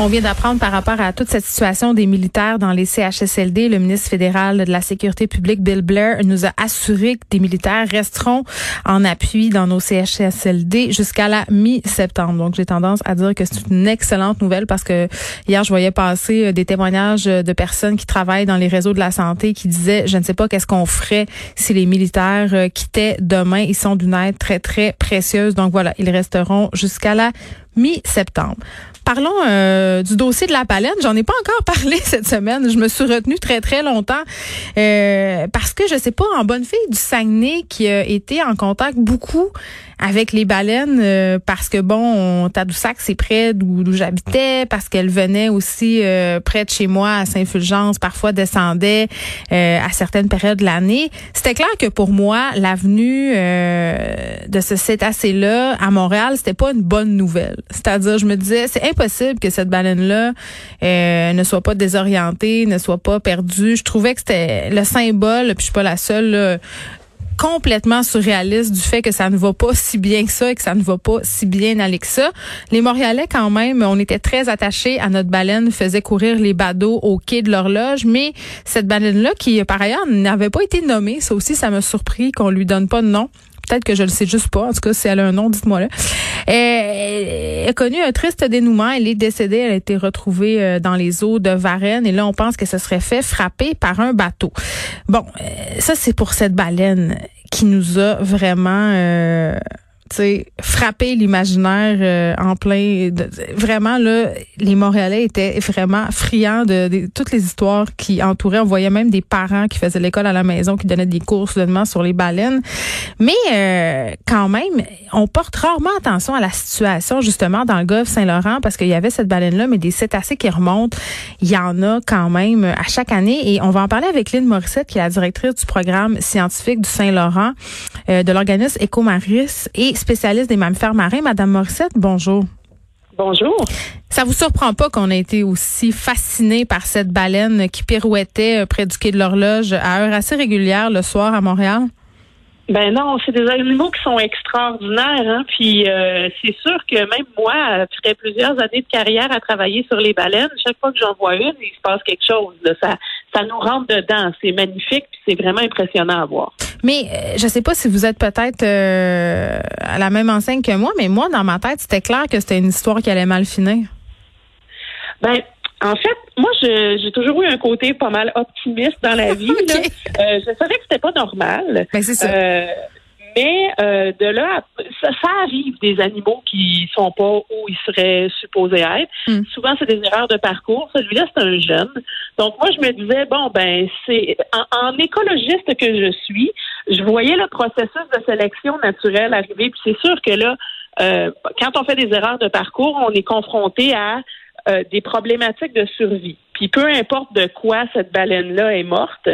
On vient d'apprendre par rapport à toute cette situation des militaires dans les CHSLD. Le ministre fédéral de la Sécurité publique, Bill Blair, nous a assuré que des militaires resteront en appui dans nos CHSLD jusqu'à la mi-septembre. Donc, j'ai tendance à dire que c'est une excellente nouvelle parce que hier, je voyais passer euh, des témoignages de personnes qui travaillent dans les réseaux de la santé qui disaient, je ne sais pas qu'est-ce qu'on ferait si les militaires euh, quittaient demain. Ils sont d'une aide très, très précieuse. Donc, voilà, ils resteront jusqu'à la mi-septembre. Parlons euh, du dossier de la baleine. J'en ai pas encore parlé cette semaine. Je me suis retenue très très longtemps euh, parce que je sais pas en bonne fille du Saguenay qui a été en contact beaucoup avec les baleines euh, parce que bon, Tadoussac c'est près d'où j'habitais parce qu'elle venait aussi près de chez moi à Saint-Fulgence, parfois descendait à certaines périodes de l'année. C'était clair que pour moi, l'avenue de ce cétacé là à Montréal, c'était pas une bonne nouvelle. C'est-à-dire, je me disais, c'est impossible que cette baleine-là euh, ne soit pas désorientée, ne soit pas perdue. Je trouvais que c'était le symbole, puis je suis pas la seule, là, complètement surréaliste du fait que ça ne va pas si bien que ça et que ça ne va pas si bien aller que ça. Les Montréalais, quand même, on était très attachés à notre baleine, faisait courir les badauds au quai de l'horloge, mais cette baleine-là, qui par ailleurs n'avait pas été nommée, ça aussi, ça m'a surpris qu'on lui donne pas de nom. Peut-être que je le sais juste pas. En tout cas, si elle a un nom, dites-moi là. Elle a connu un triste dénouement. Elle est décédée. Elle a été retrouvée euh, dans les eaux de Varennes. Et là, on pense que ce serait fait frapper par un bateau. Bon, euh, ça, c'est pour cette baleine qui nous a vraiment... Euh, frapper l'imaginaire euh, en plein. vraiment, là, les Montréalais étaient vraiment friands de, toutes les histoires qui entouraient. On voyait même des parents qui faisaient l'école à la maison, qui donnaient des cours soudainement sur les baleines. Mais euh, quand même, on porte rarement attention à la situation, justement, dans le golfe Saint-Laurent, parce qu'il y avait cette baleine-là, mais des cétacés qui remontent, il y en a quand même à chaque année. Et on va en parler avec Lynn Morissette, qui est la directrice du programme scientifique du Saint-Laurent, euh, de l'organisme Ecomaris. Et spécialiste des mammifères marins. Madame Morissette, bonjour. Bonjour. Ça vous surprend pas qu'on ait été aussi fasciné par cette baleine qui pirouettait euh, près du quai de l'horloge à heure assez régulière le soir à Montréal? Ben non, c'est des animaux qui sont extraordinaires, hein. Puis euh, c'est sûr que même moi, après plusieurs années de carrière à travailler sur les baleines, chaque fois que j'en vois une, il se passe quelque chose. Ça, ça nous rentre dedans. C'est magnifique, puis c'est vraiment impressionnant à voir. Mais euh, je sais pas si vous êtes peut-être euh, à la même enseigne que moi, mais moi, dans ma tête, c'était clair que c'était une histoire qui allait mal finir. Ben, en fait, moi, j'ai toujours eu un côté pas mal optimiste dans la vie. Euh, je savais que c'était pas normal. Ben, c'est ça. Mais euh, de là, ça, arrive des animaux qui sont pas où ils seraient supposés être. Hmm. Séquence c'est des erreurs de parcours. Celui-là, c'est un jeune. Donc moi, je me disais bon ben c'est en, écologiste que je suis, je voyais le processus de sélection naturelle arriver. Puis c'est sûr que là, euh, quand on fait des erreurs de parcours, on est confronté à euh, des problématiques de survie. Puis peu importe de quoi cette baleine-là est morte,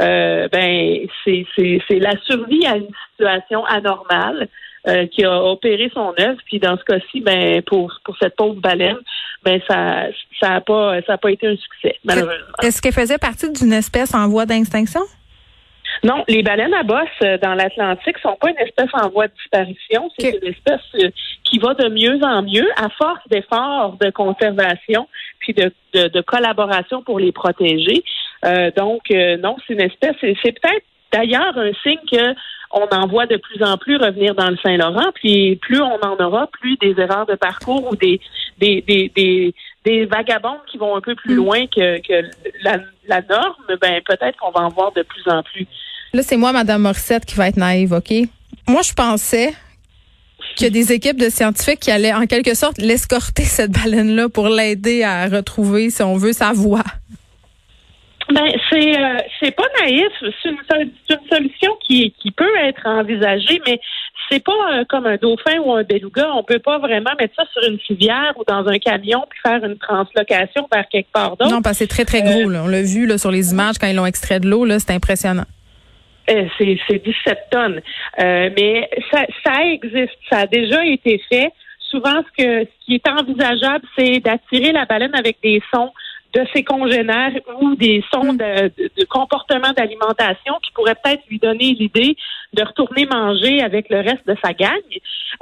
euh, ben c'est, c'est, la survie à une situation anormale euh, qui a opéré son œuvre. Puis dans ce cas-ci, ben pour pour cette pauvre baleine, ben ça ça a pas ça a pas été un succès malheureusement. Est-ce qu'elle faisait partie d'une espèce en voie d'extinction? Non, les baleines à bosse euh, dans l'Atlantique sont pas une espèce en voie de disparition. C'est une espèce euh, qui va de mieux en mieux à force d'efforts de conservation puis de, de, collaboration pour les protéger. Euh, donc, non, c'est une espèce. C'est peut-être d'ailleurs un signe que on en voit de plus en plus revenir dans le Saint-Laurent. Puis plus on en aura, plus des erreurs de parcours ou des des, des, des, des vagabonds qui vont un peu plus mm. loin que, que la, la norme, ben peut-être qu'on va en voir de plus en plus. Là, c'est moi, Madame Morissette, qui va être naïve, OK? Moi, je pensais qu'il y a des équipes de scientifiques qui allaient en quelque sorte l'escorter cette baleine-là pour l'aider à retrouver, si on veut, sa voix. Ben c'est euh, c'est pas naïf, c'est une, une, solution qui qui peut être envisagée, mais c'est pas euh, comme un dauphin ou un beluga. On peut pas vraiment mettre ça sur une civière ou dans un camion puis faire une translocation vers quelque part d'autre. Non, parce que c'est très très gros. Là. On l'a vu là sur les images quand ils l'ont extrait de l'eau. Là, c'est impressionnant. Euh, c'est 17 tonnes. Euh, mais ça, ça existe, ça a déjà été fait. Souvent, ce, que, ce qui est envisageable, c'est d'attirer la baleine avec des sons de ses congénères ou des sons de, de, comportement d'alimentation qui pourraient peut-être lui donner l'idée de retourner manger avec le reste de sa gang.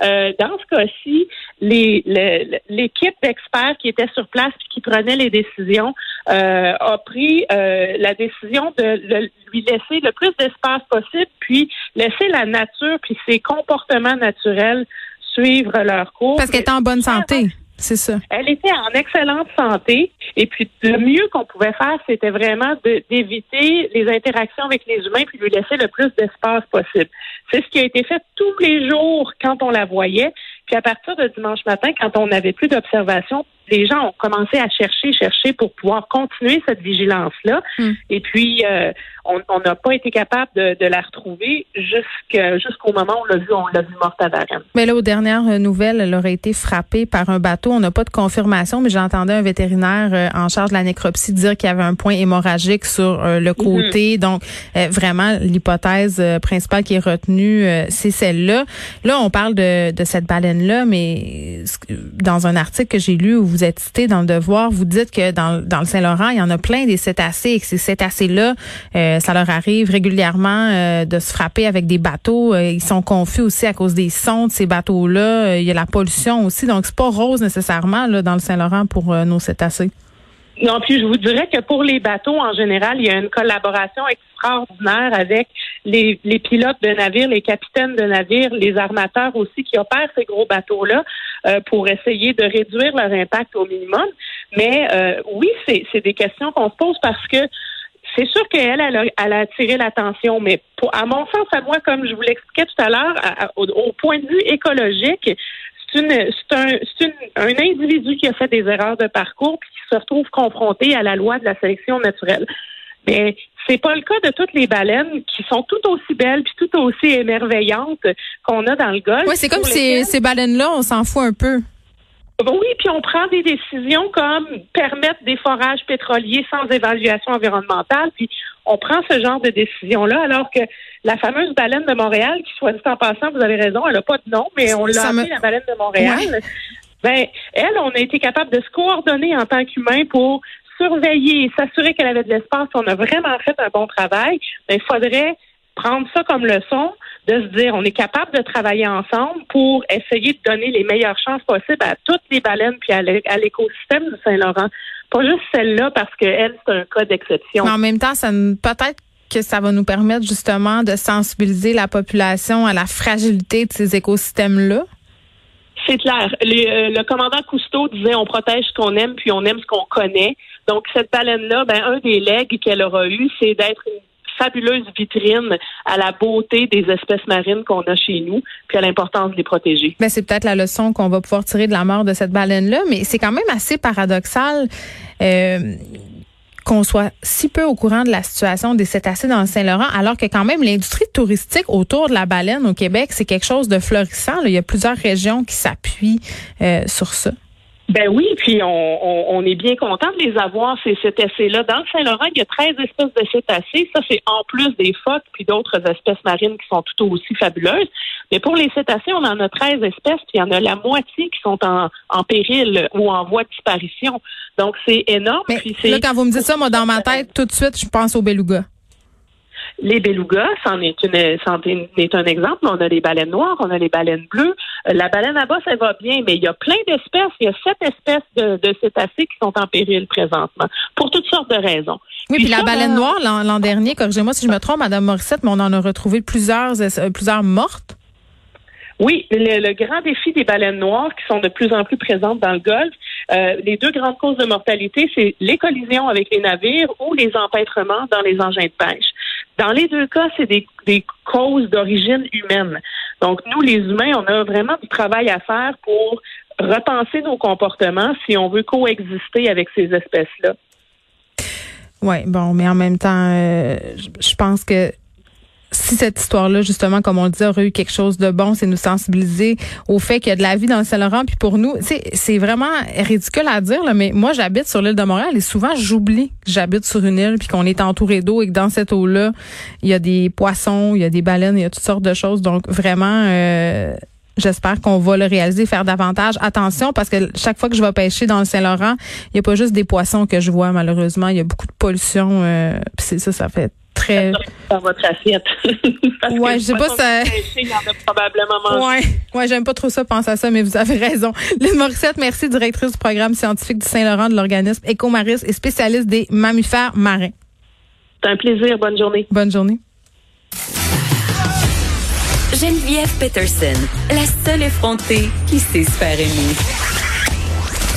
Euh, dans ce cas-ci, l'équipe d'experts qui était sur place et qui prenait les décisions euh, a pris euh, la décision de lui laisser le plus d'espace possible, puis laisser la nature puis ses comportements naturels suivre leur cours. Parce qu'elle est en bonne santé. C'est ça. Elle était en excellente santé. Et puis, le mieux qu'on pouvait faire, c'était vraiment d'éviter les interactions avec les humains puis lui laisser le plus d'espace possible. C'est ce qui a été fait tous les jours quand on la voyait. Puis à partir de dimanche matin, quand on n'avait plus d'observation, les gens ont commencé à chercher, chercher pour pouvoir continuer cette vigilance-là. Hmm. Et puis, euh, on n'a pas été capable de, de la retrouver jusqu'au moment où on l'a vu, on l'a vu morte à Varennes. Mais là, aux dernières nouvelles, elle aurait été frappée par un bateau. On n'a pas de confirmation, mais j'entendais un vétérinaire euh, en charge de la nécropsie dire qu'il y avait un point hémorragique sur euh, le mhm. côté. Donc, vraiment, l'hypothèse principale qui est retenue, c'est celle-là. Là, on parle de, de cette baleine-là, mais dans un article que j'ai lu où vous vous êtes cité dans le devoir, vous dites que dans, le Saint-Laurent, il y en a plein des cétacés et que ces cétacés-là, euh, ça leur arrive régulièrement euh, de se frapper avec des bateaux. Euh, ils sont confus aussi à cause des sons de ces bateaux-là. il y a la pollution aussi. Donc, c'est pas rose nécessairement dans le Saint-Laurent pour nos cétacés. Non, puis je vous dirais que pour les bateaux, en général, il y a une collaboration extraordinaire avec les, les pilotes de navires, les capitaines de navires, les armateurs aussi qui opèrent ces gros bateaux-là euh, pour essayer de réduire leur impact au minimum. Mais euh, oui, c'est des questions qu'on se pose parce que c'est sûr qu'elle, elle a, elle a attiré l'attention, mais pour, à mon sens, à moi, comme je vous l'expliquais tout à l'heure, au, point de vue écologique, c'est un, une, un individu qui a fait des erreurs de parcours puis qui se retrouve confronté à la loi de la sélection naturelle. Mais c'est pas le cas de toutes les baleines qui sont tout aussi belles puis tout aussi émerveillantes qu'on a dans le golfe. Oui, c'est comme ces, ces baleines-là, on s'en fout un peu. Oui, puis on prend des décisions comme permettre des forages pétroliers sans évaluation environnementale, puis on prend ce genre de décisions-là, alors que la fameuse baleine de Montréal, qui soit dit en passant, vous avez raison, elle n'a pas de nom, mais on l'a appelée la baleine de Montréal. Ben, elle, on a été capable de se coordonner en tant qu'humain pour surveiller et s'assurer qu'elle avait de l'espace. On a vraiment fait un bon travail. Ben, il faudrait prendre ça comme leçon, de se dire on est capable de travailler ensemble pour essayer de donner les meilleures chances possibles à toutes les baleines puis à l'écosystème du Saint-Laurent. Pas juste celle-là parce qu'elle, c'est un cas d'exception. Mais en même temps, ça peut-être que ça va nous permettre justement de sensibiliser la population à la fragilité de ces écosystèmes-là? C'est clair. Euh, le commandant Cousteau disait on protège ce qu'on aime puis on aime ce qu'on connaît. Donc cette baleine-là, ben un des legs qu'elle aura eu, c'est d'être une fabuleuse vitrine à la beauté des espèces marines qu'on a chez nous, puis à l'importance de les protéger. Ben, c'est peut-être la leçon qu'on va pouvoir tirer de la mort de cette baleine-là, mais c'est quand même assez paradoxal. Euh, qu'on soit si peu au courant de la situation des cétacés dans le Saint-Laurent, alors que quand même l'industrie touristique autour de la baleine au Québec, c'est quelque chose de florissant. Il y a plusieurs régions qui s'appuient euh, sur ça. Ben oui, puis on, on, est bien content de les avoir, ces cétacés-là. Dans le Saint-Laurent, il y a 13 espèces de cétacés. Ça, c'est en plus des phoques puis d'autres espèces marines qui sont tout aussi fabuleuses. Mais pour les cétacés, on en a 13 espèces, puis il y en a la moitié qui sont en, en péril ou en voie de disparition. Donc, c'est énorme. Mais là, quand vous me dites ça, moi, dans ma tête, tout de suite, je pense aux belugas. Les belugas, c'en est, une, est un exemple. On a les baleines noires, on a les baleines bleues. Euh, la baleine à bosse, elle va bien, mais il y a plein d'espèces. Il y a sept espèces de, cétacés qui sont en péril présentement, pour toutes sortes de raisons. Oui, puis, la baleine noire, l'an dernier, corrigez-moi si je me trompe, Madame Morissette, mais on en a retrouvé plusieurs, euh, plusieurs mortes. Oui, le, grand défi des baleines noires qui sont de plus en plus présentes dans le Golfe, euh, les deux grandes causes de mortalité, c'est les collisions avec les navires ou les empêtrements dans les engins de pêche. Dans les deux cas, c'est des, causes d'origine humaine. Donc, nous, les humains, on a vraiment du travail à faire pour repenser nos comportements si on veut coexister avec ces espèces-là. Oui, bon, mais en même temps, euh, je pense que si cette histoire-là, justement, comme on le dit, aurait eu quelque chose de bon, c'est nous sensibiliser au fait qu'il y a de la vie dans le Saint-Laurent. Puis pour nous, c'est vraiment ridicule à dire, là, mais moi, j'habite sur l'île de Montréal et souvent, j'oublie que j'habite sur une île puis qu'on est entouré d'eau et que dans cette eau-là, il y a des poissons, il y a des baleines, il y a toutes sortes de choses. Donc, vraiment... Euh, J'espère qu'on va le réaliser, faire davantage attention parce que chaque fois que je vais pêcher dans le Saint-Laurent, il n'y a pas juste des poissons que je vois malheureusement, il y a beaucoup de pollution. Euh, c'est ça, ça fait très. Dans votre assiette. ouais, je sais pas ça. Il y en a probablement Ouais, ouais, j'aime pas trop ça penser à ça, mais vous avez raison. Lynn Morissette, merci, directrice du programme scientifique du Saint-Laurent de l'organisme Ecomaris et spécialiste des mammifères marins. C'est un plaisir. Bonne journée. Bonne journée. Geneviève Peterson, la seule effrontée qui sait se faire aimer.